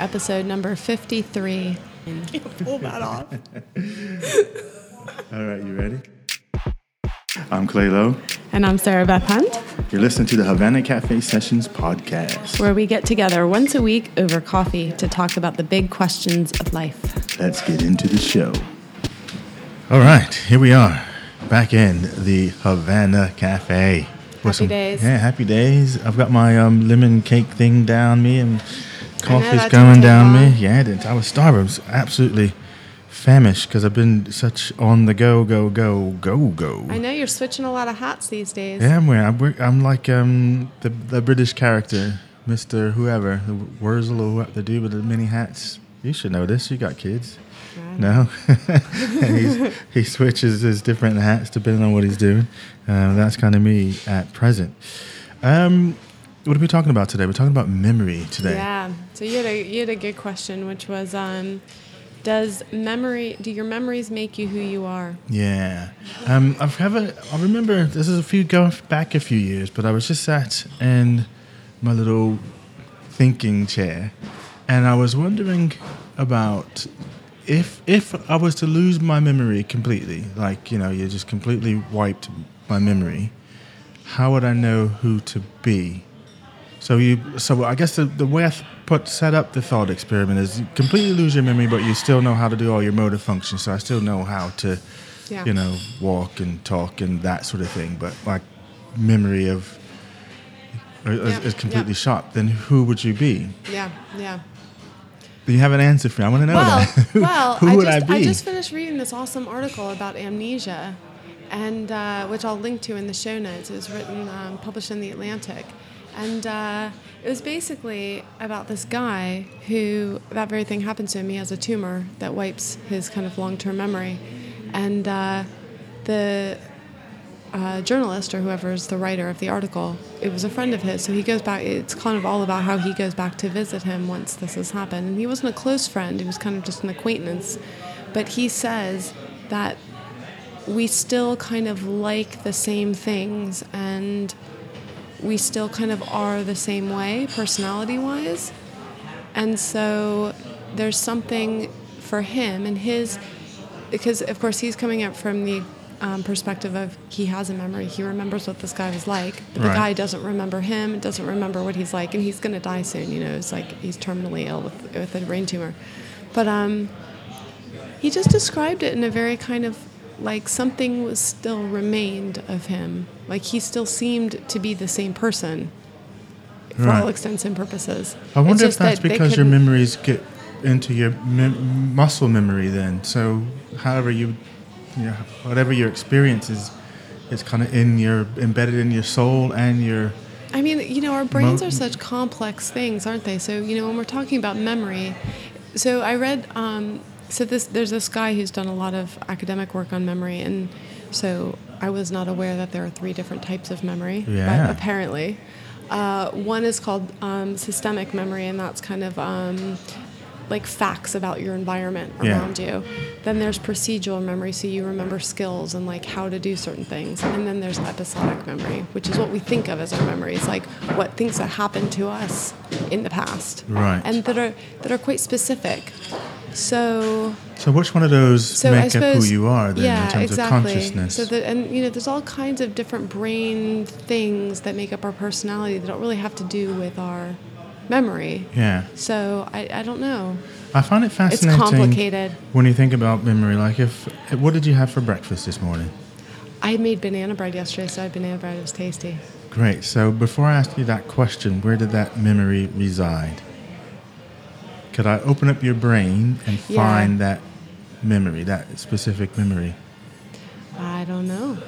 episode number 53. Pull that off. All right, you ready? I'm Clay Lowe. And I'm Sarah Beth Hunt, You're listening to the Havana Cafe Sessions podcast. where we get together once a week over coffee to talk about the big questions of life. Let's get into the show. All right, here we are, back in the Havana Cafe. With Happy days. Yeah, happy days. I've got my um, lemon cake thing down me and coffee's going down me. Yeah, it didn't. I was starving. I was absolutely famished because I've been such on the go, go, go, go, go. I know you're switching a lot of hats these days. Yeah, I'm wearing. I'm, I'm like um the the British character, Mister Whoever, the Wurzel or what the dude with the many hats. You should know this. You got kids. No, And he's, he switches his different hats depending on what he's doing. Um, that's kind of me at present. Um, what are we talking about today? We're talking about memory today. Yeah. So you had a you had a good question, which was, um, does memory do your memories make you who you are? Yeah. Um, I've have a, I remember this is a few going back a few years, but I was just sat in my little thinking chair, and I was wondering about if if I was to lose my memory completely, like you know, you just completely wiped my memory, how would I know who to be? So you, so I guess the, the way I put set up the thought experiment is you completely lose your memory, but you still know how to do all your motor functions. So I still know how to, Yeah. you know, walk and talk and that sort of thing. But like memory of is, Yeah, is completely yeah. shot. Then who would you be? Yeah. Yeah. Do you have an answer for me? I want to know Well, that. Who- well, who I just, I be? just finished reading this awesome article about amnesia, and uh, which I'll link to in the show notes. It was written, um, published in the Atlantic, and uh, it was basically about this guy who that very thing happened to him. He has a tumor that wipes his kind of long-term memory, and uh, the uh, journalist or whoever is the writer of the article, it was a friend of his. So he goes back. It's kind of all about how he goes back to visit him once this has happened. And he wasn't a close friend. He was kind of just an acquaintance. But he says that we still kind of like the same things and we still kind of are the same way personality wise. And so there's something for him and his, because of course he's coming up from the um, perspective of he has a memory. He remembers what this guy was like, but the Right. guy doesn't remember him, doesn't remember what he's like, and he's going to die soon. You know, it's like he's terminally ill with, with a brain tumor. But um, he just described it in a very kind of like something was still remained of him. Like he still seemed to be the same person for Right. all extents and purposes. I wonder if that's that because your memories get into your mem- muscle memory. Then, so however you, you know, whatever your experience is, it's kind of in your embedded in your soul and your I mean, you know, our brains Mo- are such complex things, aren't they? So, you know, when we're talking about memory, so I read, um, so this there's this guy who's done a lot of academic work on memory, and so I was not aware that there are three different types of memory. Yeah. But apparently, uh, one is called um, systemic memory, and that's kind of um, like facts about your environment Yeah. around you. Then there's procedural memory, so you remember skills and like how to do certain things. And then there's episodic memory, which is what we think of as our memories, like what things that happened to us in the past, Right. And that are that are quite specific. So So which one of those so make suppose up who you are then yeah, in terms exactly. of consciousness? So that and you know, there's all kinds of different brain things that make up our personality that don't really have to do with our memory. yeah. So I, I don't know. I find it fascinating. It's complicated. when you think about memory. Like if what did you have for breakfast this morning? I made banana bread yesterday, so I had banana bread. It was tasty. Great. So before I ask you that question, where did that memory reside? Could I open up your brain and Yeah. find that memory, that specific memory? I don't know.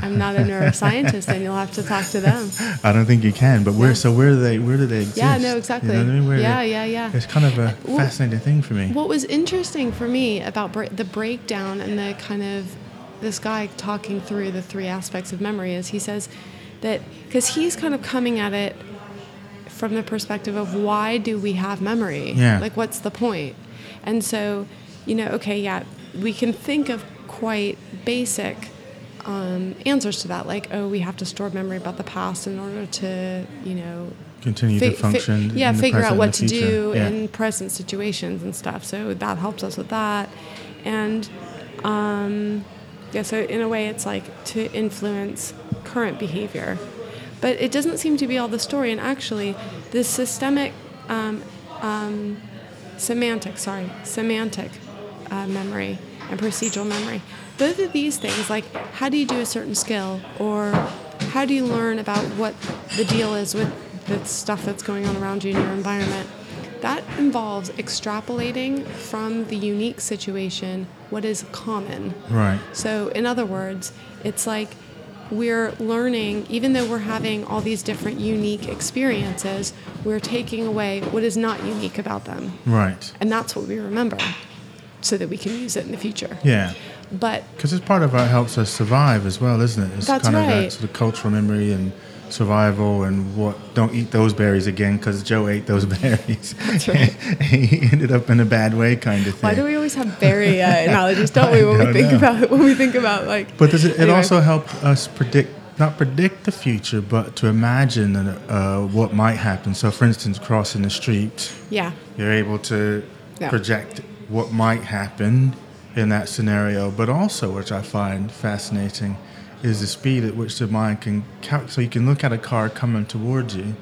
I'm not a neuroscientist, and you'll have to talk to them. I don't think you can. But where? Yeah. So where do they? Where do they exist? Yeah, no, You exactly. know what I mean? Yeah, they- yeah, yeah. It's kind of a uh, Well, fascinating thing for me. What was interesting for me about bre- the breakdown and the kind of this guy talking through the three aspects of memory is he says that because he's kind of coming at it from the perspective of why do we have memory? Yeah. Like, what's the point? And so, you know, okay, yeah, we can think of quite basic um, answers to that, like oh, we have to store memory about the past in order to you know Continue fi- to fi- function. yeah, in the figure out what to do Yeah. in present situations and stuff. So that helps us with that. And um, yeah, so in a way, it's like to influence current behavior. But it doesn't seem to be all the story. And actually, this systemic, um, um, semantic, sorry, semantic uh, memory and procedural memory, both of these things, like how do you do a certain skill or how do you learn about what the deal is with the stuff that's going on around you in your environment, that involves extrapolating from the unique situation what is common. Right. So, in other words, it's like we're learning, even though we're having all these different unique experiences, we're taking away what is not unique about them. Right. And that's what we remember so that we can use it in the future. Yeah. But Because it's part of what helps us survive as well, isn't it? It's That's kind of right. that sort of cultural memory and survival and what don't eat those berries again because Joe ate those berries. That's right. he ended up in a bad way kind of thing. why do we always have berry uh, analogies, don't we, when I we think don't know. about when we think about like But does it, it Anyway. also help us predict, not predict the future, but to imagine uh, what might happen? So, for instance, crossing the street, Yeah. you're able to project what might happen in that scenario. But also, which I find fascinating, is the speed at which the mind can calc. So you can look at a car coming towards you.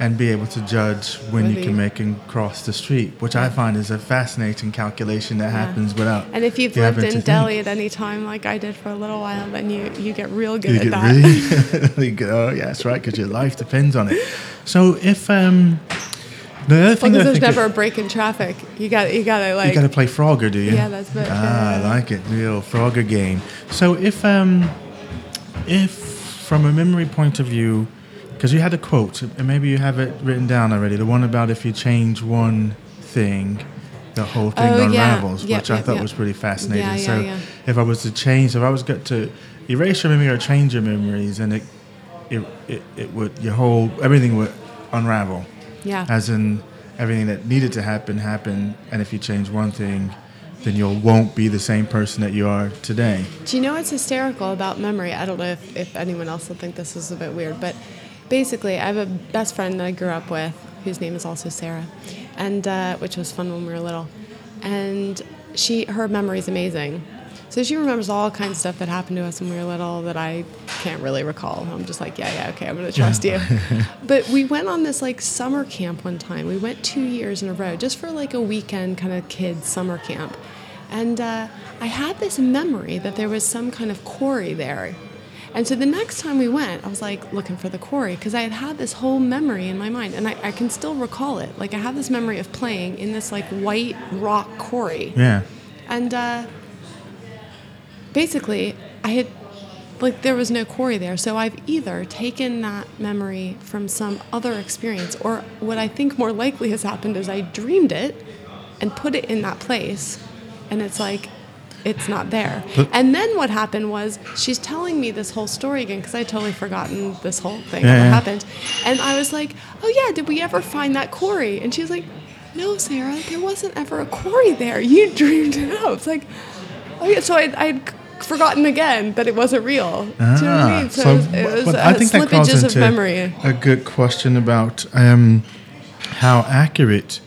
And be able to judge when you can make and cross the street, which I find is a fascinating calculation that Yeah. happens without. And if you've lived in think. Delhi at any time, like I did for a little while, then you, you get real good You at that. really, really good. Oh, yeah, that's right, because your life depends on it. So if um, the other thing I there's never a break in traffic. You got you got to like you got to play Frogger, do you? Yeah, that's it. Ah, Yeah. I like it, the old Frogger game. So if um, if from a memory point of view, because you had a quote, and maybe you have it written down already, the one about if you change one thing. The whole thing Oh, yeah. unravels, Yep, which I yep, thought yep. was pretty fascinating. Yeah, yeah, so, yeah. if I was to change, if I was got to erase your memory or change your memories, and it, it, it, it would your whole everything would unravel yeah. as in everything that needed to happen happened and if you change one thing then you won't be the same person that you are today Do you know what's hysterical about memory? I don't know if, if anyone else will think this is a bit weird, but basically, I have a best friend that I grew up with whose name is also Sarah, and uh, which was fun when we were little. And she, her memory is amazing. So she remembers all kinds of stuff that happened to us when we were little that I can't really recall. I'm just like, yeah, yeah, okay, I'm gonna trust you. but we went on this like summer camp one time. We went two years in a row just for like a weekend kind of kids summer camp. And uh, I had this memory that there was some kind of quarry there. And so the next time we went, I was like looking for the quarry because I had had this whole memory in my mind, and I, I can still recall it. Like I have this memory of playing in this like white rock quarry, yeah and uh, basically I had like there was no quarry there. So I've either taken that memory from some other experience, or what I think more likely has happened is I dreamed it and put it in that place, and it's like it's not there. But- and then what happened was she's telling me this whole story again because I totally forgotten this whole thing Yeah, that yeah. happened, and I was like, "Oh yeah, did we ever find that quarry?" And she was like, "No, Sarah, there wasn't ever a quarry there. You dreamed it up." It's like, oh yeah, so I'd, I'd forgotten again that it wasn't real. Do you know what I mean? So, it was, it was Ah, I think that of into memory. a good question about um, how accurate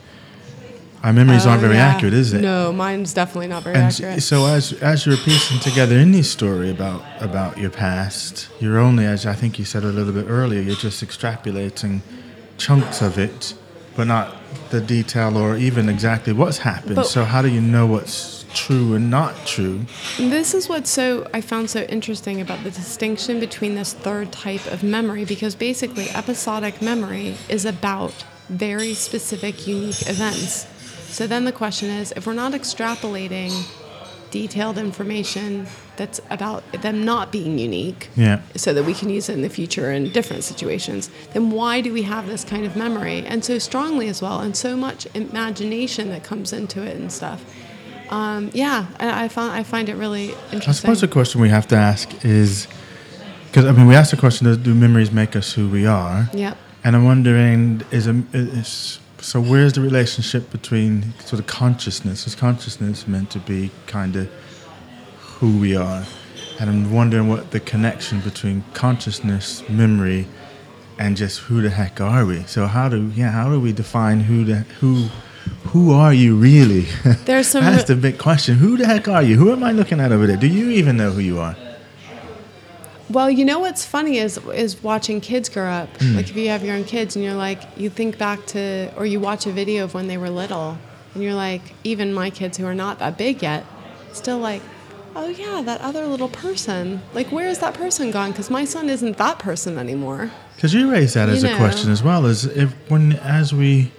our memories aren't Oh, very yeah. accurate, is it? No, mine's definitely not very And accurate. so as as you're piecing together any story about about your past, you're only, as I think you said a little bit earlier, you're just extrapolating chunks of it, but not the detail or even exactly what's happened. But- so how do you know what's true and not true? This is what so I found so interesting about the distinction between this third type of memory because basically episodic memory is about very specific unique events. So then the question is if we're not extrapolating detailed information that's about them not being unique Yeah. so that we can use it in the future in different situations, then why do we have this kind of memory and so strongly as well, and so much imagination that comes into it and stuff? Um, yeah, I, I found I find it really interesting. I suppose the question we have to ask is because I mean we asked the question: do- memories make us who we are? Yep. And I'm wondering, is, a, is so where's the relationship between sort of consciousness? Is consciousness meant to be kind of who we are? and I'm wondering what the connection between consciousness, memory, and just who the heck are we? So how do yeah how do we define who the who who are you really? There's some That's the big question. Who the heck are you? Who am I looking at over there? Do you even know who you are? Well, you know what's funny is is watching kids grow up. Hmm. Like if you have your own kids and you're like you think back to or you watch a video of when they were little and you're like even my kids who are not that big yet still like oh yeah, that other little person. Like where is that person gone cuz my son isn't that person anymore. Because you raised that You as a question as well. As if when as we,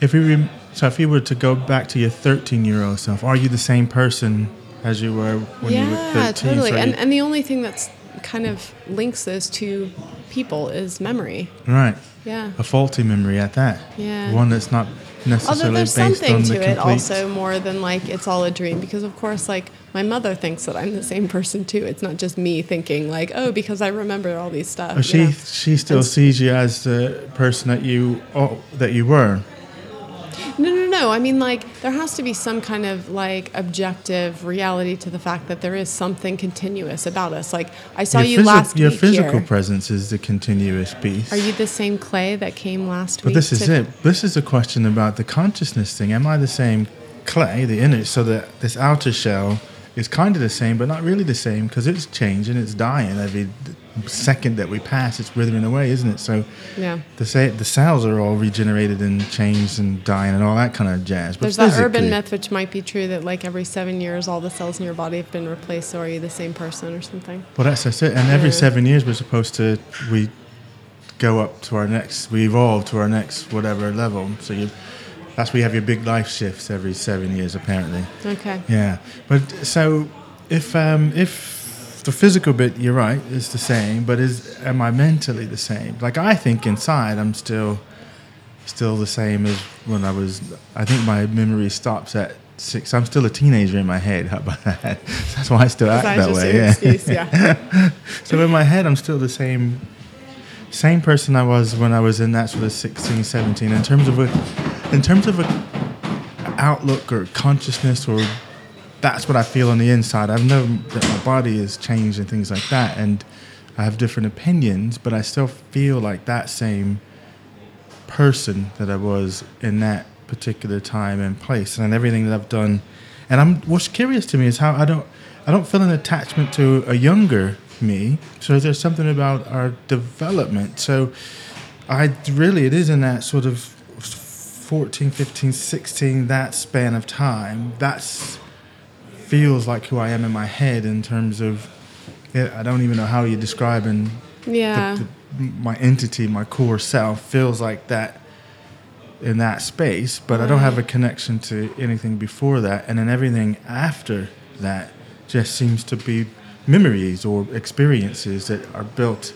if we, rem- so if you were to go back to your 13 year old self, are you the same person as you were when you were yeah, 13? totally. So and and the only thing that's kind of links those two people is memory. right, Yeah. a faulty memory at that. Yeah. One that's not necessarily Although there's based something on to the it also more than like it's all a dream because of course like my mother thinks that I'm the same person too. It's not just me thinking like oh because I remember all these stuff. Oh, she know? she still And- sees you as the person that you oh, that you were. No, no, no. I mean like there has to be some kind of like objective reality to the fact that there is something continuous about us. Like I saw your you physi- last Your physical here. presence is the continuous piece. Are you the same Clay that came last But week? But this is to- it. This is a question about the consciousness thing. Am I the same Clay, the inner, so that this outer shell is kind of the same, but not really the same because it's changing, it's dying every second that we pass. It's withering away, isn't it? So Yeah. the say, the cells are all regenerated and changed and dying and all that kind of jazz. But There's that urban myth which might be true that like every seven years all the cells in your body have been replaced. So are you the same person or something? Well, that's, that's it. And every Yeah. seven years, we're supposed to we go up to our next, we evolve to our next whatever level. So you, that's where you have your big life shifts every seven years, apparently. Okay. Yeah, but so if um, if the physical bit, you're right, is the same, but is am I mentally the same? Like I think inside, I'm still still the same as when I was. I think my memory stops at six. I'm still a teenager in my head. How about that? That's why I still act that way. Yeah. excuse, yeah. So in my head, I'm still the same, same person I was when I was in that sort of 16, 17. In terms of a, in terms of a outlook or consciousness or that's what I feel on the inside. I've known that my body has changed and things like that, and I have different opinions, but I still feel like that same person that I was in that particular time and place, and everything that I've done. And I'm what's curious to me is how I don't I don't feel an attachment to a younger me. So there's something about our development. So I really it is in that sort of 14, 15, 16 that span of time. That's feels like who I am in my head in terms of yeah, I don't even know how you're describing Yeah. the, the, my entity, my core self feels like that in that space, but I don't have a connection to anything before that, and then everything after that just seems to be memories or experiences that are built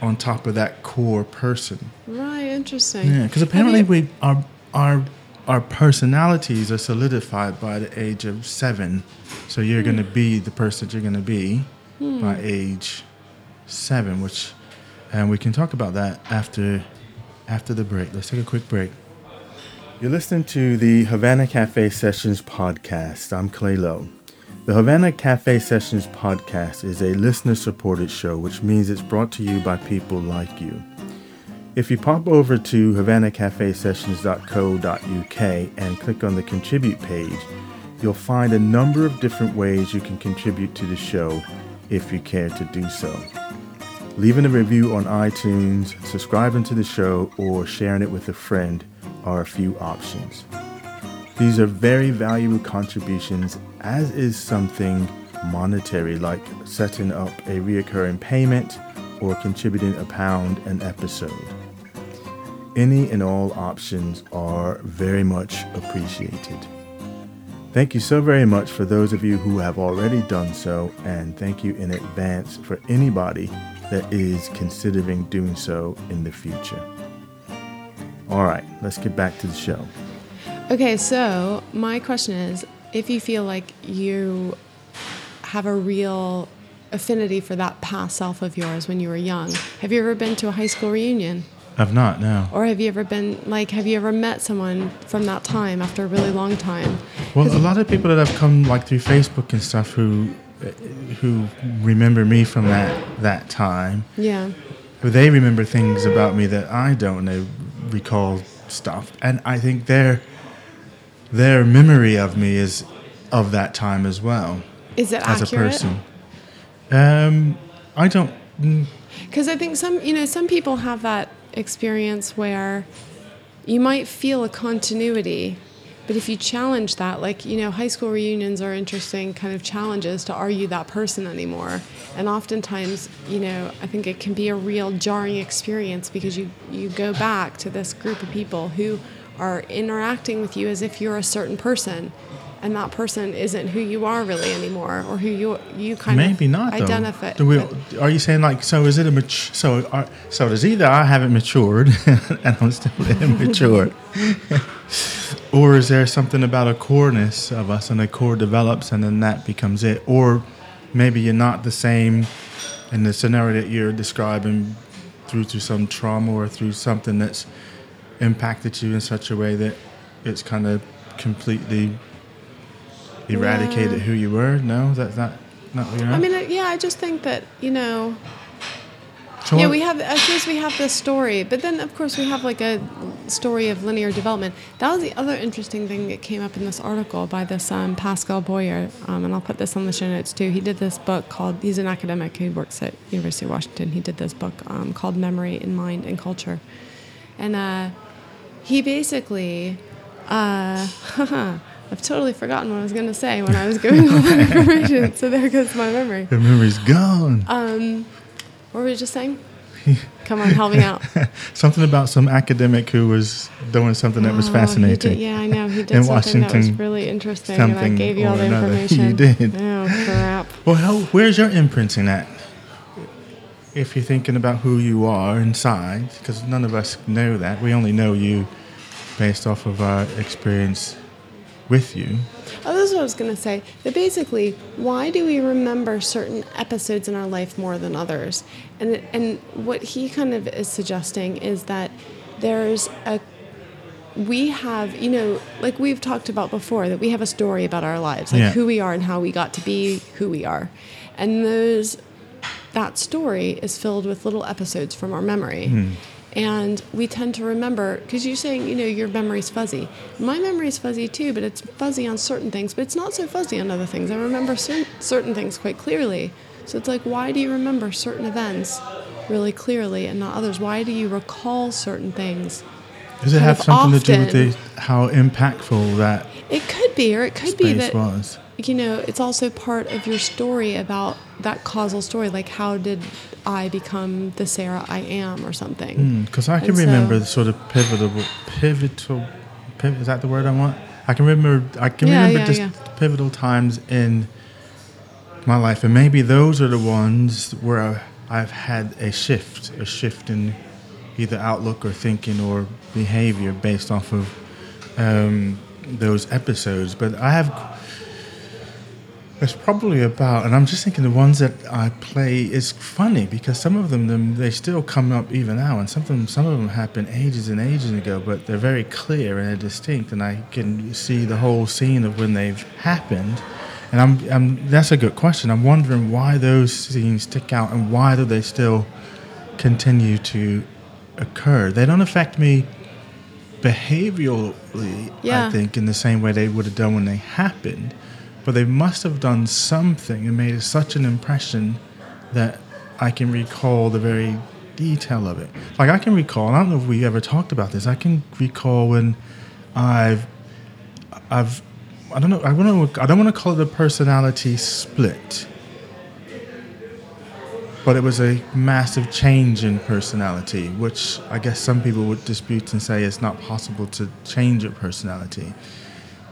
on top of that core person. Right, interesting. Yeah, because apparently you- we our our our personalities are solidified by the age of seven. So you're going to be the person that you're going to be by age seven, which, and we can talk about that after after the break. Let's take a quick break. You're listening to the Havana Cafe Sessions podcast. I'm Clay Lowe. The Havana Cafe Sessions podcast is a listener supported show, which means it's brought to you by people like you. If you pop over to havanacafesessions.co.uk and click on the contribute page, you'll find a number of different ways you can contribute to the show if you care to do so. Leaving a review on iTunes, subscribing to the show, or sharing it with a friend are a few options. These are very valuable contributions, as is something monetary like setting up a reoccurring payment or contributing a pound an episode. Any and all options are very much appreciated. Thank you so very much for those of you who have already done so, and thank you in advance for anybody that is considering doing so in the future. All right, let's get back to the show. Okay, so my question is if you feel like you have a real affinity for that past self of yours when you were young, have you ever been to a high school reunion? I've not now. Or have you ever been, like, have you ever met someone from that time after a really long time? Well, a lot of people that have come like through Facebook and stuff who who remember me from that that time, Yeah. they remember things about me that I don't know, recall stuff, and I think their their memory of me is of that time as well Is it as accurate? a person. Um, I don't. mm, Because I think some, you know, some people have that experience where you might feel a continuity, but if you challenge that, like, you know, high school reunions are interesting kind of challenges to argue that person anymore. And oftentimes, you know, I think it can be a real jarring experience because you, you go back to this group of people who are interacting with you as if you're a certain person. And that person isn't who you are really anymore, or who you you kind Maybe of not. Though. identify. Do we, are you saying like so? Is it a mature? So are, so does either I haven't matured and I'm still immature, or is there something about a coreness of us and a core develops and then that becomes it, or maybe you're not the same in the scenario that you're describing through to some trauma or through something that's impacted you in such a way that it's kind of completely eradicated Yeah. who you were. No, that's not not what you're. I mean, yeah, I just think that you know, So yeah, we have. I suppose we have this story, but then of course we have like a story of linear development. That was the other interesting thing that came up in this article by this um, Pascal Boyer, um, and I'll put this on the show notes too. He did this book called. He's an academic who works at University of Washington. He did this book um, called Memory in Mind and Culture, and uh, he basically. Uh, I've totally forgotten what I was going to say when I was giving all that information. So there goes my memory. the memory's gone. Um, what were we just saying? Come on, help me out. something about some academic who was doing something that was Oh, fascinating. did- yeah, I know. He did In something that was Washington, really interesting, and I something gave you all the another. information. You did. Oh crap! Well, how, where's your imprinting at? If you're thinking about who you are inside, because none of us know that. We only know you based off of our experience with you. Oh, this is what I was gonna say. That basically, why do we remember certain episodes in our life more than others? And and what he kind of is suggesting is that there's a we have, you know, like we've talked about before, that we have a story about our lives, like Yeah. who we are and how we got to be who we are. And those that story is filled with little episodes from our memory. Hmm. And we tend to remember, because you're saying, you know, your memory's fuzzy. My memory's fuzzy too, but it's fuzzy on certain things, but it's not so fuzzy on other things. I remember cer- certain things quite clearly. So it's like, why do you remember certain events really clearly and not others? Why do you recall certain things? Does it have something to do with the, how impactful that It could be, or it could be that was? You know, it's also part of your story about that causal story. Like, how did I become the Sarah I am, or something? Because I can And so- remember the sort of pivotal, pivotal, piv- is that the word I want? I can remember, I can Yeah, remember yeah, just yeah. pivotal times in my life, and maybe those are the ones where I've had a shift, a shift in either outlook or thinking or behavior based off of um, those episodes. But I have it's probably about, and I'm just thinking the ones that I play is funny because some of them, them they still come up even now, and some of them, some of them happened ages and ages ago, but they're very clear and they're distinct, and I can see the whole scene of when they've happened. And I'm, I'm that's a good question. I'm wondering why those scenes stick out and why do they still continue to occur? They don't affect me behaviorally, Yeah. I think, in the same way they would have done when they happened. But they must have done something and made such an impression that I can recall the very detail of it. Like I can recall, I don't know if we ever talked about this. I can recall when I've, I've, I don't know. I want to. I don't want to call it a personality split, but it was a massive change in personality, which I guess some people would dispute and say it's not possible to change your personality.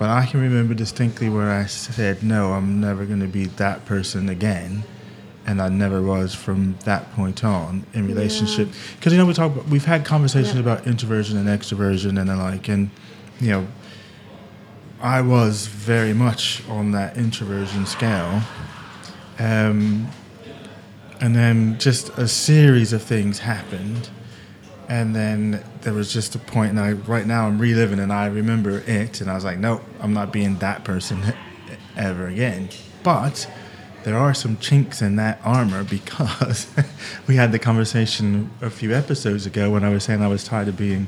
But I can remember distinctly where I said, no, I'm never going to be that person again. And I never was from that point on in relationship. Because, you know, we talk, about- we've had conversations Yeah. about introversion and extroversion and the like. And, you know, I was very much on that introversion scale. Um, and then just a series of things happened and then there was just a point and I right now I'm reliving and I remember it and I was like nope I'm not being that person ever again but there are some chinks in that armor because we had the conversation a few episodes ago when I was saying I was tired of being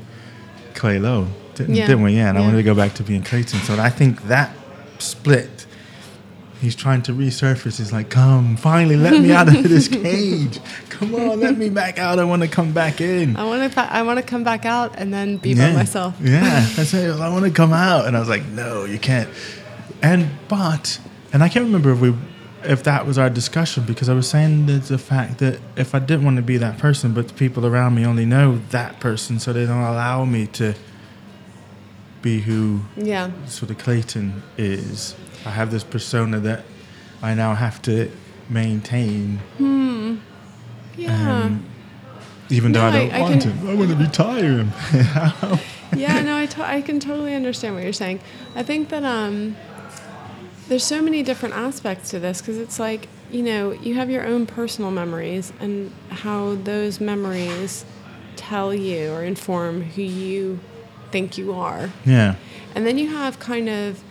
Clay Lowe, didn't, Yeah. didn't we? Yeah, and I wanted to go back to being Clayton. So I think that split, he's trying to resurface. He's like, come, finally, let me out of this cage. Come on, let me back out. I want to come back in. I want to. I want to come back out and then be by myself. Yeah, that's it. I want to come out, and I was like, no, you can't. And but, and I can't remember if we, if that was our discussion because I was saying there's the fact that if I didn't want to be that person, but the people around me only know that person, so they don't allow me to be who Yeah. sort of Clayton is. I have this persona that I now have to maintain, Yeah. um, even though I don't I- I want can- to. I want to retire him. yeah, no, I, to- I can totally understand what you're saying. I think that um, there's so many different aspects to this because it's like, you know, you have your own personal memories and how those memories tell you or inform who you think you are. yeah. And then you have kind of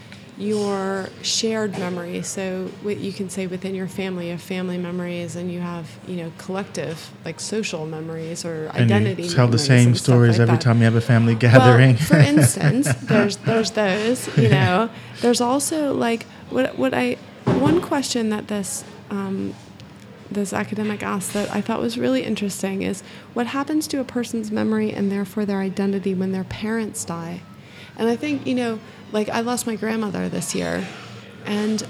your shared memory. So what you can say within your family, you have family memories, and you have you know collective like social memories or And identity. you tell the same stories like every that. time you have a family gathering. Well, for instance, there's there's those. You know, there's also like what what I one question that this. Um, this academic asked that I thought was really interesting is what happens to a person's memory and therefore their identity when their parents die? And I think, you know, like I lost my grandmother this year, and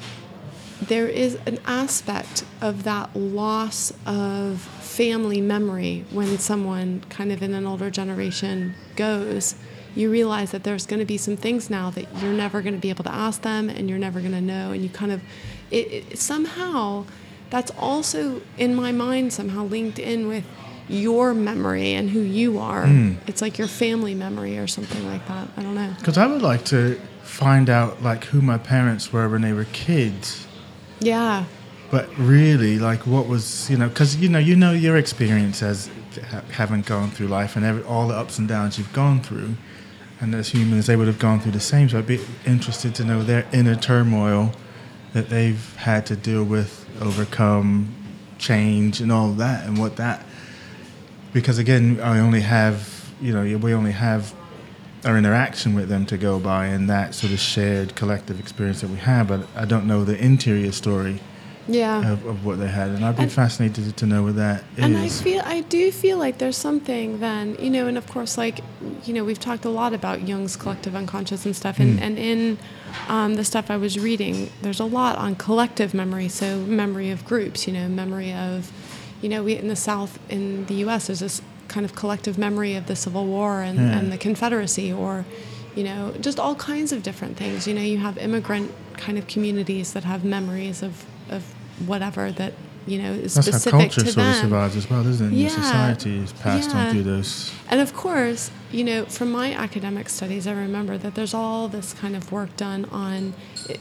there is an aspect of that loss of family memory when someone kind of in an older generation goes. You realize that there's going to be some things now that you're never going to be able to ask them and you're never going to know. And you kind of, it, it, somehow, that's also in my mind somehow linked in with your memory and who you are. Hmm. It's like your family memory or something like that. I don't know. Because I would like to find out like who my parents were when they were kids. Yeah. But really, like, what was you know? Because you know, you know your experience as ha- having gone through life and every, all the ups and downs you've gone through, and as humans, they would have gone through the same. So I'd be interested to know their inner turmoil that they've had to deal with, overcome, change, and all that, and what that. Because again, I only have you know we only have our interaction with them to go by, and that sort of shared collective experience that we have. But I don't know the interior story Yeah. of, of what they had, and I'd be And- fascinated to know what that is. And I feel I do feel like there's something then, you know, and of course like you know, we've talked a lot about Jung's collective unconscious and stuff and, Mm. and in um, the stuff I was reading, there's a lot on collective memory, so memory of groups, you know, memory of you know, we in the South in the US there's this kind of collective memory of the Civil War and, Yeah. and the Confederacy or you know, just all kinds of different things. You know, you have immigrant kind of communities that have memories of, of whatever that, you know, is That's how culture to sort of survives as well, isn't it? Yeah. Society is passed Yeah. on through those. And of course, you know, from my academic studies, I remember that there's all this kind of work done on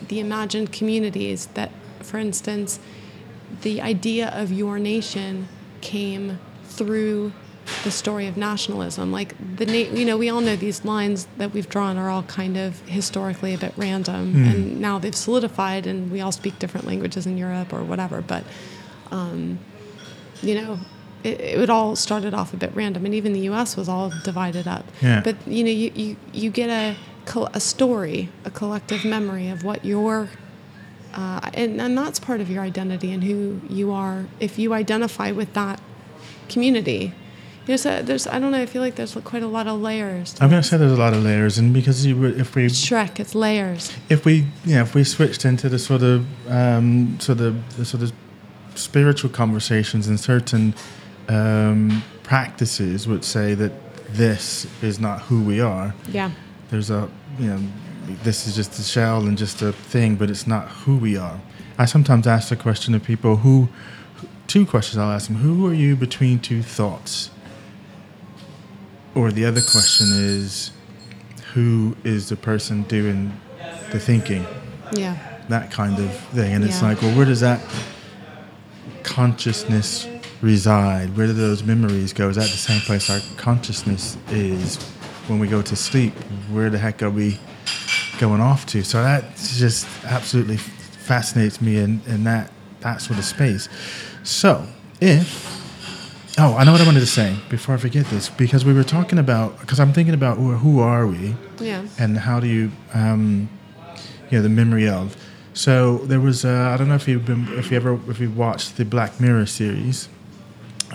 the imagined communities that, for instance, the idea of your nation came through the story of nationalism. Like the, na- you know, we all know these lines that we've drawn are all kind of historically a bit random, Hmm. and now they've solidified, and we all speak different languages in Europe or whatever. But um, you know, it, it all started off a bit random, and even the U.S. was all divided up. Yeah. But you know, you, you, you get a a story, a collective memory of what your uh, and, and that's part of your identity and who you are. If you identify with that community, you know, so there's I don't know. I feel like there's quite a lot of layers. I'm going to say there's a lot of layers, and because you, if we Shrek, it's layers. if we yeah if we switched into the sort of um, sort of the sort of spiritual conversations and certain um, practices would say that this is not who we are. Yeah. There's a you know this is just a shell and just a thing, but it's not who we are. I sometimes ask the question of people who two questions I'll ask them: Who are you between two thoughts? Or the other question is, who is the person doing the thinking? Yeah. That kind of thing. And it's like, well, where does that consciousness reside? Where do those memories go? Is that the same place our consciousness is when we go to sleep? Where the heck are we going off to? So that just absolutely fascinates me in, in that that sort of space. So if oh, I know what I wanted to say before I forget this because we were talking about because I'm thinking about who, who are we Yeah. and how do you um, you know the memory of. So there was uh, I don't know if you've been if you ever if you watched the Black Mirror series.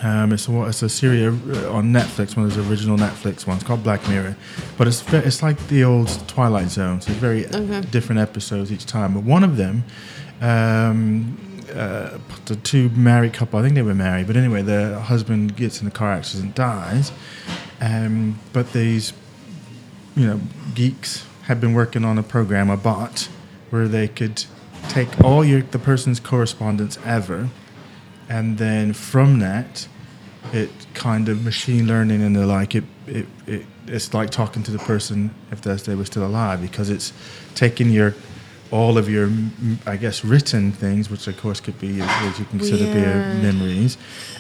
Um, it's a, it's a series uh, on Netflix, one of those original Netflix ones called Black Mirror, but it's it's like the old Twilight Zone. So it's very Okay. different episodes each time. But one of them, um, uh, the two married couple, I think they were married, but anyway, the husband gets in a car accident, dies, um, but these you know, geeks have been working on a program, a bot, where they could take all your the person's correspondence ever, and then from that, it kind of machine learning and the like. It it, it it's like talking to the person if they they were still alive because it's taking your all of your I guess written things, which of course could be what you consider be memories,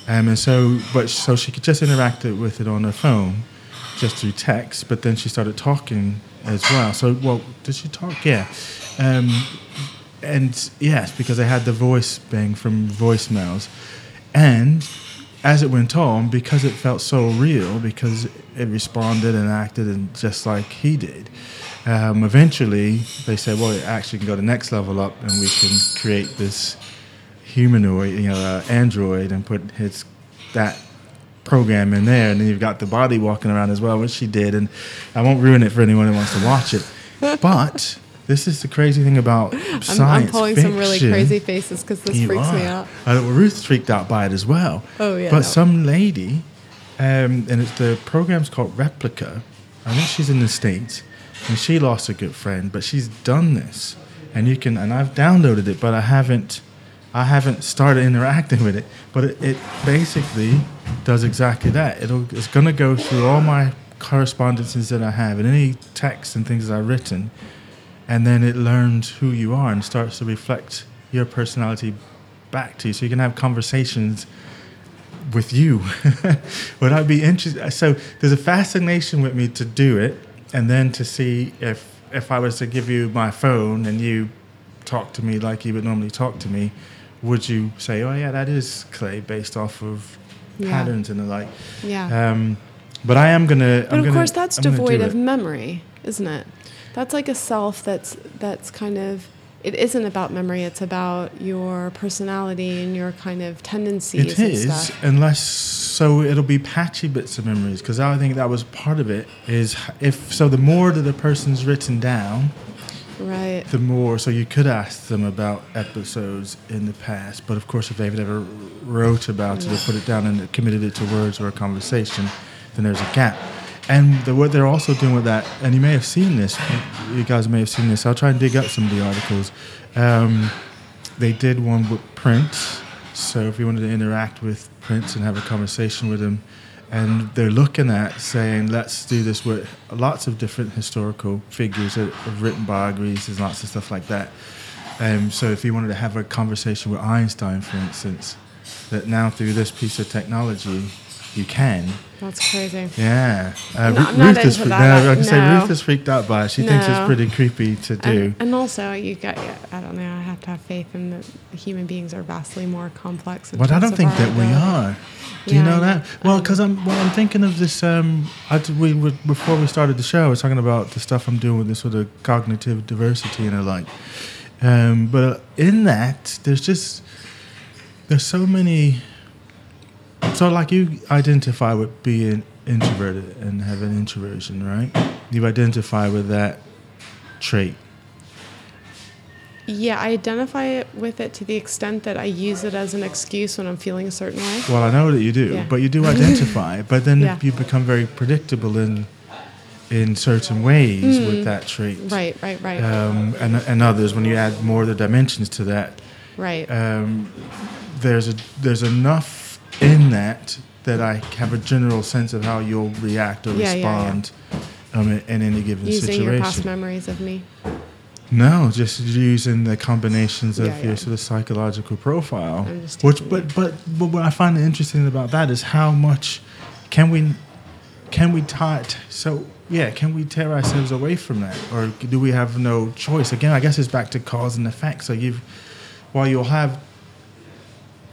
um, and so but so she could just interact with it on her phone just through text, but then she started talking as well. So, well, did she talk? Yeah. Um, and yes, because I had the voice bang from voicemails. And as it went on, because it felt so real, because it responded and acted and just like he did, um, eventually they said, well, it actually can go the next level up and we can create this humanoid, you know, uh, android and put his that program in there, and then you've got the body walking around as well, which she did. And I won't ruin it for anyone who wants to watch it, but this is the crazy thing about I'm, I'm pulling some really crazy faces because this You freaks me out. Uh, well, Ruth's freaked out by it as well. Oh, yeah, But no. some lady, um, and it's the program's called Replika. I think she's in the states, and she lost a good friend, but she's done this, and you can. And I've downloaded it, but I haven't. I haven't started interacting with it, but it, it basically does exactly that. It'll, it's going to go through all my correspondences that I have and any texts and things that I've written, and then it learns who you are and starts to reflect your personality back to you, so you can have conversations with you. Would I be interested? So there's a fascination with me to do it, and then to see if if I was to give you my phone and you talk to me like you would normally talk to me, would you say, "Oh yeah, that is Clay," based off of Yeah. patterns and the like? Yeah. Um, but I am gonna. But I'm of gonna- course, that's I'm devoid of memory, isn't it? That's like a self that's that's kind of. It isn't about memory. It's about your personality and your kind of tendencies It and is, stuff. unless so it'll be patchy bits of memories because I think that was part of it. Is if so, the more that the person's written down, Right. the more. So you could ask them about episodes in the past, but of course, if they've ever wrote about it or put it down and committed it to words or a conversation, then there's a gap. And the, what they're also doing with that, and you may have seen this, you guys may have seen this. I'll try and dig up some of the articles. Um, they did one with Prince. So if you wanted to interact with Prince and have a conversation with him, and they're looking at saying, let's do this with lots of different historical figures that have written biographies, there's lots of stuff like that. Um, so if you wanted to have a conversation with Einstein, for instance, that now through this piece of technology, you can. That's crazy. Yeah. Uh, No, Ru- Ruth is into fre- that. No, I can say Ruth is freaked out by it. She thinks it's pretty creepy to do. And, and also, you got. I don't know. I have to have faith in that human beings are vastly more complex. But I don't think that we are. Do you know that? Well, because I'm well, I'm thinking of this. Um, I we before we started the show, I was talking about the stuff I'm doing with this sort of cognitive diversity and the like. Um, but in that, there's just there's so many. So, like you identify with being introverted and having introversion, right? You identify with that trait. Yeah, I identify with it to the extent that I use it as an excuse when I'm feeling a certain way. Well, I know that you do, Yeah. but you do identify. but then Yeah. you become very predictable in in certain ways with that trait. Right, right, right, Um, and and others. When you add more of the dimensions to that, right. um, there's a there's enough in that that I have a general sense of how you'll react or Yeah, yeah, yeah. respond Um, in, in any given Using situation. your past memories of me. No, just using the combinations of Yeah, your yeah. sort of psychological profile. Which, but, but, but what I find interesting about that is how much can we, can we tie it? So yeah, can we tear ourselves away from that, or do we have no choice? Again, I guess it's back to cause and effect. So you've, while you'll have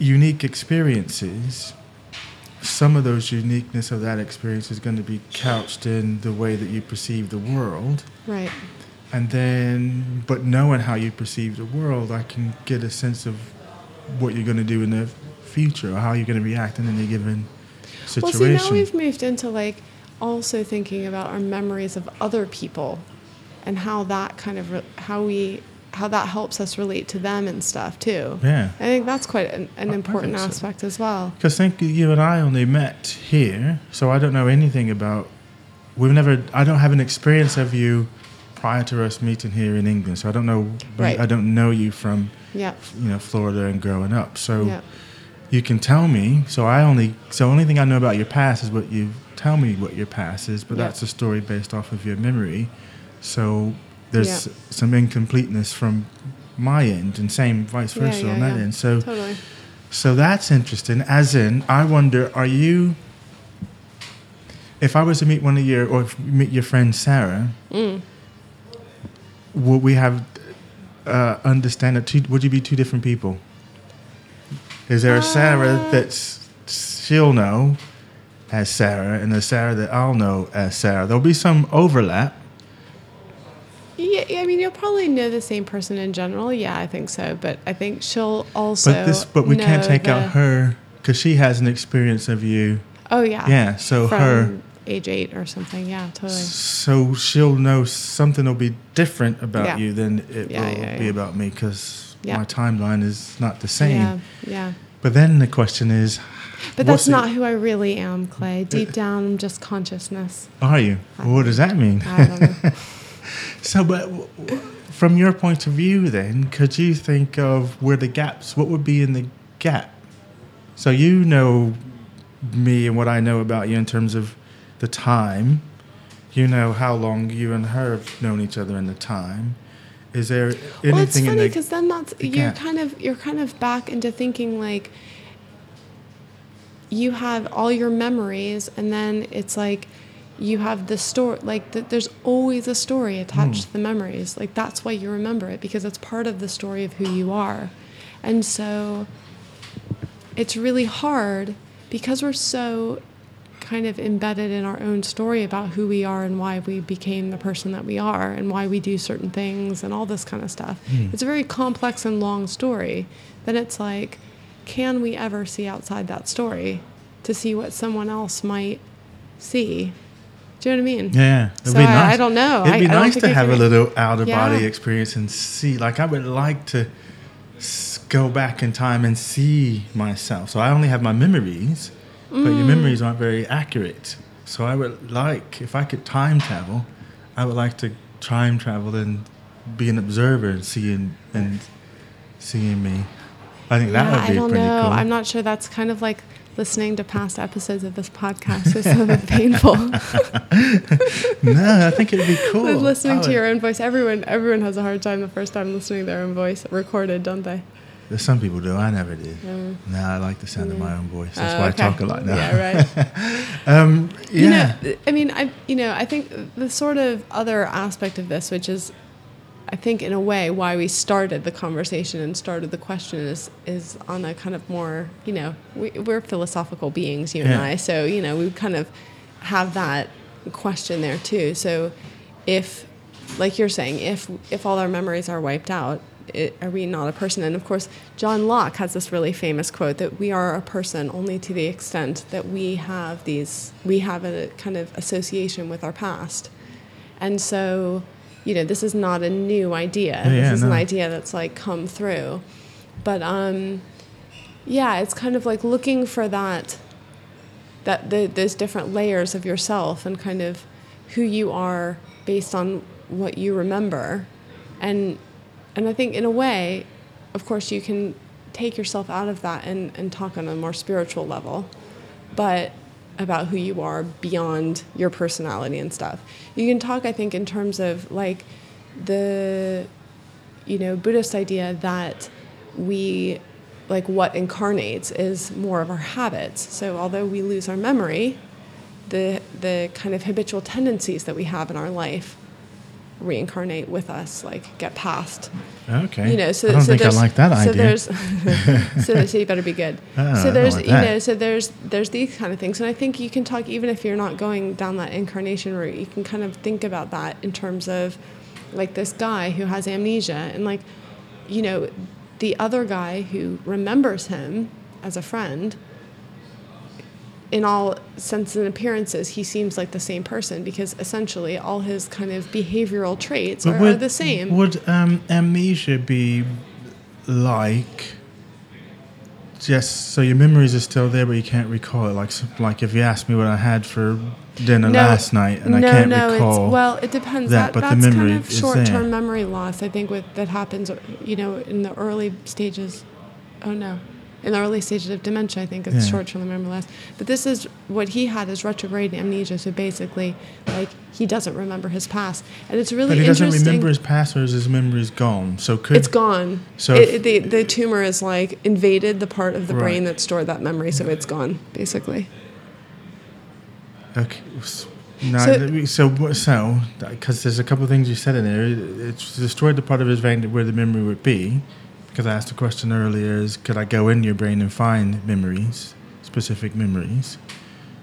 unique experiences, some of those uniqueness of that experience is going to be couched in the way that you perceive the world. Right. And then, but knowing how you perceive the world, I can get a sense of what you're going to do in the future or how you're going to react in any given situation. Well, see, now we've moved into like also thinking about our memories of other people and how that kind of re- how we how that helps us relate to them and stuff too. Yeah. I think that's quite an, an important so. aspect as well. Because think you and I only met here, so I don't know anything about. We've never. I don't have an experience of you prior to us meeting here in England, so I don't know. Right. I don't know you from Yeah. you know Florida and growing up. So Yeah. you can tell me. So I only. So only thing I know about your past is what you tell me what your past is, but Yeah. that's a story based off of your memory. So there's Yeah. some incompleteness from my end, and same vice versa yeah, on that end. So. Totally. So that's interesting. As in, I wonder, are you? If I was to meet one of your, or if you meet your friend Sarah, Mm. would we have uh, understand that? Two, would you be two different people? Is there a Sarah Uh. that's she'll know as Sarah, and a Sarah that I'll know as Sarah? There'll be some overlap. Yeah, I mean, you'll probably know the same person in general. Yeah, I think so. But I think she'll also. But this, but we can't take the- out her because she has an experience of you. Oh yeah. Yeah, so From her. age eight or something. Yeah, totally. So she'll know something will be different about Yeah. you than it Yeah, will yeah, be about me because my timeline is not the same. Yeah, yeah. But then the question is, But that's not it- who I really am, Clay. Deep down, I'm just consciousness. Are you? What does that mean? I don't know. So, but from your point of view, then, could you think of where the gaps? What would be in the gap? So you know me and what I know about you in terms of the time. You know how long you and her have known each other in the time. Is there anything well, it's funny the because then that's the you're gap? kind of you're kind of back into thinking like you have all your memories, and then it's like you have the story. Like th- there's always a story attached Hmm. to the memories. Like that's why you remember it because it's part of the story of who you are, and so it's really hard because we're so kind of embedded in our own story about who we are and why we became the person that we are and why we do certain things and all this kind of stuff. It's a very complex and long story. Then it's like, can we ever see outside that story to see what someone else might see? Do you know what I mean? Yeah, it'd So be nice. I don't know. It'd be I- I nice think to have a little out of body Yeah. experience and see. Like I would like to go back in time and see myself. So I only have my memories, but Mm. your memories aren't very accurate. So I would like, if I could time travel, I would like to time travel and be an observer and seeing and seeing me. I think that yeah, would be I don't pretty know. cool. I'm not sure that's kind of like listening to past episodes of this podcast is so painful. no, I think it'd be cool. With listening I to your own voice. Everyone everyone has a hard time the first time listening to their own voice recorded, don't they? Some people do. I never did. No, I like the sound of my own voice. That's Oh, why okay. I talk a lot now. Yeah, right. Um, yeah. You know, I mean, I you know, I think the sort of other aspect of this, which is, I think in a way why we started the conversation and started the question is is on a kind of more you know we, we're philosophical beings, you and I, so you know we kind of have that question there too. So if, like you're saying, if if all our memories are wiped out. It, are we not a person? And of course, John Locke has this really famous quote that we are a person only to the extent that we have these, we have a kind of association with our past. And so, you know, this is not a new idea. Yeah, this yeah, is an idea that's like come through. But um, yeah, it's kind of like looking for that, that the, those different layers of yourself and kind of who you are based on what you remember. And and I think in a way, of course, you can take yourself out of that and, and talk on a more spiritual level, but about who you are beyond your personality and stuff. You can talk, I think, in terms of like the, you know, Buddhist idea that we, like what incarnates is more of our habits. So although we lose our memory, the, the kind of habitual tendencies that we have in our life reincarnate with us, like get past. Okay. You know, so I don't so think I there's, like that so idea. There's, so, so you better be good. So there's like you that. know so there's there's these kind of things, and I think you can talk even if you're not going down that incarnation route. You can kind of think about that in terms of like this guy who has amnesia, and like you know the other guy who remembers him as a friend in all senses and appearances, he seems like the same person because essentially all his kind of behavioral traits are, are the same. Would um, amnesia be like just so your memories are still there, but you can't recall it? Like like if you asked me what I had for dinner last night and I can't no, recall. It's, well, it depends. that, That, but the that's memory kind of short-term memory loss. I think with that happens, you know, in the early stages. Oh no, in the early stages of dementia, I think it's Yeah. short-term memory loss. But this is what he had is retrograde amnesia. So basically, like he doesn't remember his past, and it's really but he doesn't remember his past, or is his is gone? So could it's gone. So So if- the the tumor is like invaded the part of the brain that stored that memory, so it's gone basically. Okay. No, So- so so because there's a couple of things you said in there. It- It's destroyed the part of his brain where the memory would be. Because I asked the question earlier: Is could I go in your brain and find memories, specific memories?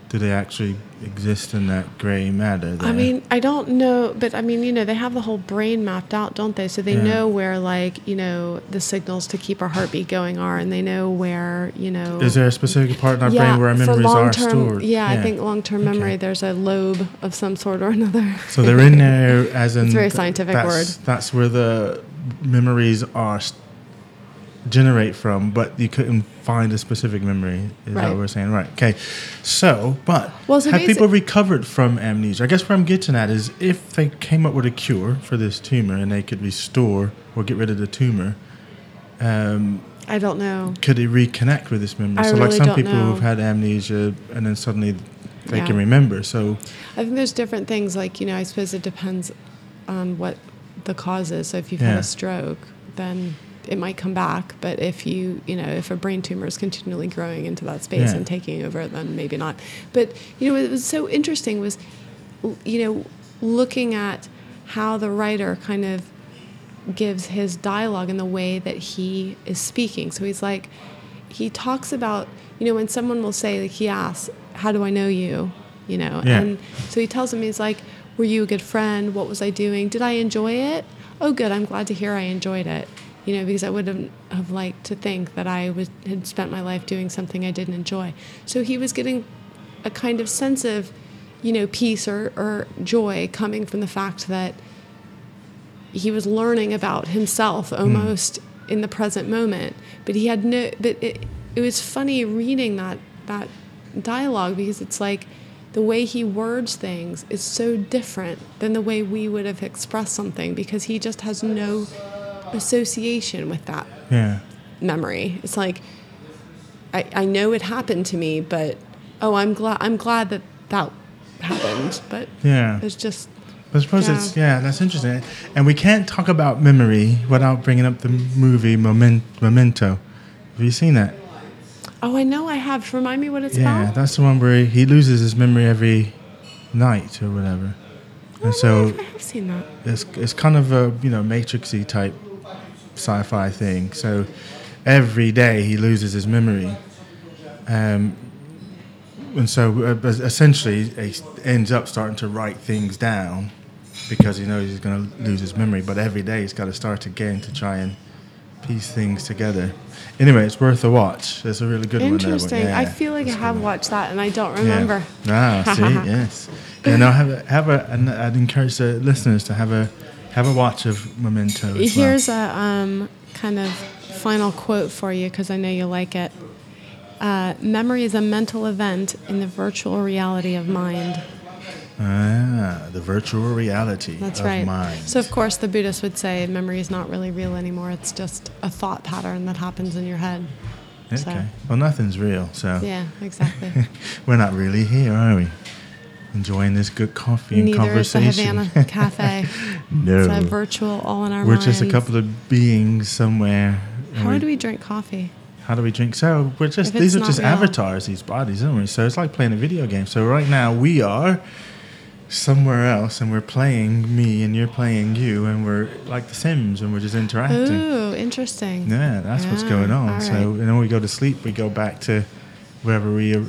Do they actually exist in that grey matter? There? I mean, I don't know, but I mean, you know, they have the whole brain mapped out, don't they? So they Yeah. know where, like, you know, the signals to keep our heartbeat going are, and they know where, you know. is there a specific part in our yeah, brain where our memories are stored? Yeah, yeah, I think long-term Okay. memory. There's a lobe of some sort or another. So they're in there as in. It's a very scientific that's, word. That's where the memories are s- generate from, but you couldn't find a specific memory. Is that what we're saying? Right. Okay. So, but Well, so have people recovered from amnesia? I guess what I'm getting at is if they came up with a cure for this tumor and they could restore or get rid of the tumor. Um, I don't know. could they reconnect with this memory? I so, like some people know. who've had amnesia and then suddenly they Yeah. can remember. So, I think there's different things. Like, you know, I suppose it depends on what the cause is. So if you've had a stroke, then it might come back. But if you, you know, if a brain tumor is continually growing into that space Yeah. and taking over, then maybe not. But, you know, what was so interesting was, you know, looking at how the writer kind of gives his dialogue in the way that he is speaking. So he's like, he talks about, you know, when someone will say, like, he asks, How do I know you? You know, Yeah. and so he tells him, he's like, Were you a good friend? What was I doing? Did I enjoy it? Oh, good. I'm glad to hear I enjoyed it. You know, because I would have, have liked to think that I was, had spent my life doing something I didn't enjoy. So he was getting a kind of sense of, you know, peace or, or joy coming from the fact that he was learning about himself hmm. almost in the present moment but he had no but it, it was funny reading that that dialogue because it's like the way he words things is so different than the way we would have expressed something because he just has no association with that yeah. memory it's like I, I know it happened to me but oh i'm glad i'm glad that that happened but Yeah. it's just I suppose Yeah. it's yeah, that's interesting. And we can't talk about memory without bringing up the movie Moment, Memento. Have you seen that? oh i know i have remind me what it's yeah, about Yeah, that's the one where he loses his memory every night or whatever. And oh, so I have seen that. it's it's kind of a you know matrixy type sci-fi thing. So every day he loses his memory, um, and so uh, essentially he ends up starting to write things down because he knows he's going to lose his memory. But every day he's got to start again to try and piece things together. Anyway, it's worth a watch. It's a really good one. Interesting. There, I feel like I that's a good have one. watched that and I don't remember. Yeah. Ah, see, yes. Yeah, no, have a have a. And I'd encourage the listeners to have a have a watch of Memento. As well. Here's a um, kind of final quote for you because I know you like it. Uh, memory is a mental event in the virtual reality of mind. ah, the virtual reality That's of right. mind. So, of course, the Buddhists would say memory is not really real anymore. It's just a thought pattern that happens in your head. okay. so- Well, nothing's real, so Yeah, exactly. we're not really here, are we? Enjoying this good coffee and Neither is the conversation. Havana Cafe. no, It's a virtual all in our we're minds. just a couple of beings somewhere. How we- do we drink coffee? How do we drink? So we're just these are just real. avatars, these bodies, aren't we? So it's like playing a video game. So right now we are somewhere else and we're playing me and you're playing you and we're like the Sims and we're just interacting. Ooh, interesting. Yeah, that's what's going on. So, and then when we go to sleep, we go back to wherever we or-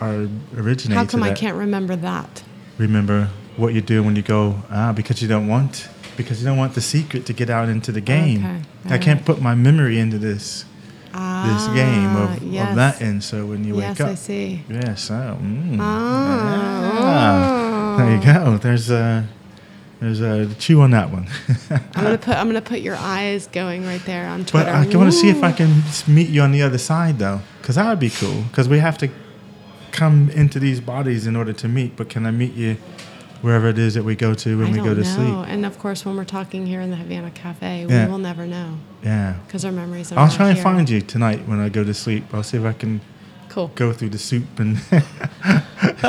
are originated. How come I can't remember that? remember what you do when you go? Ah, because you don't want because you don't want the secret to get out into the game. Okay, I can't put my memory into this Ah, this game of, yes. of that end. So when you Yes, wake up. Yes, I see. yeah. So mm, Ah. yeah. there you go. There's a there's a chew on that one. I'm gonna put I'm gonna put your eyes going right there on Twitter. But I want to see if I can meet you on the other side, though, because that would be cool. Because we have to come into these bodies in order to meet. But can I meet you wherever it is that we go to when I we go to know. sleep? And of course, when we're talking here in the Havana Cafe, Yeah. we will never know Yeah. because our memories are. I'll try and here. find you tonight when I go to sleep. I'll see if I can Cool. go through the soup and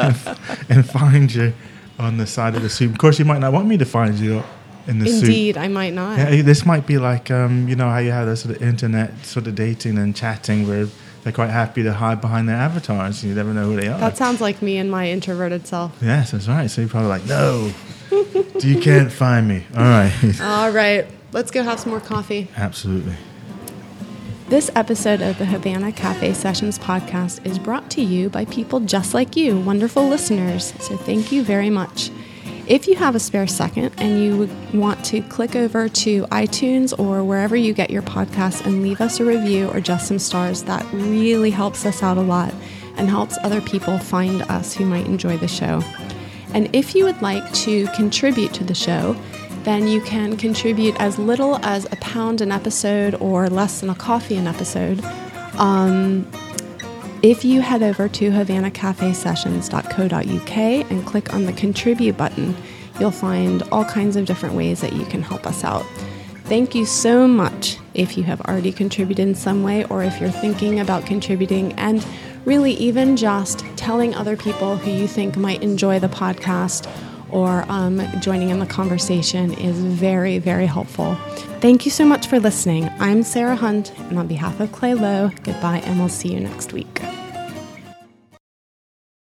and find you on the side of the soup. Of course, you might not want me to find you in the soup. Indeed, I might not. Yeah, this might be like um, you know how you have this sort of internet sort of dating and chatting where they're quite happy to hide behind their avatars. You never know who they are. That sounds like me and my introverted self. yes, that's right. So you're probably like, no, you can't find me. All right, All right, let's go have some more coffee. absolutely. This episode of the Havana Cafe Sessions podcast is brought to you by people just like you, wonderful listeners. So thank you very much. If you have a spare second and you want to click over to iTunes or wherever you get your podcasts and leave us a review or just some stars, that really helps us out a lot and helps other people find us who might enjoy the show. And if you would like to contribute to the show, then you can contribute as little as a pound an episode or less than a coffee an episode. Um, if you head over to havanacafesessions.co.uk and click on the contribute button, you'll find all kinds of different ways that you can help us out. Thank you so much if you have already contributed in some way or if you're thinking about contributing and really even just telling other people who you think might enjoy the podcast or um, joining in the conversation is very, very helpful. Thank you so much for listening. I'm Sarah Hunt, and on behalf of Clay Lowe, goodbye, and we'll see you next week.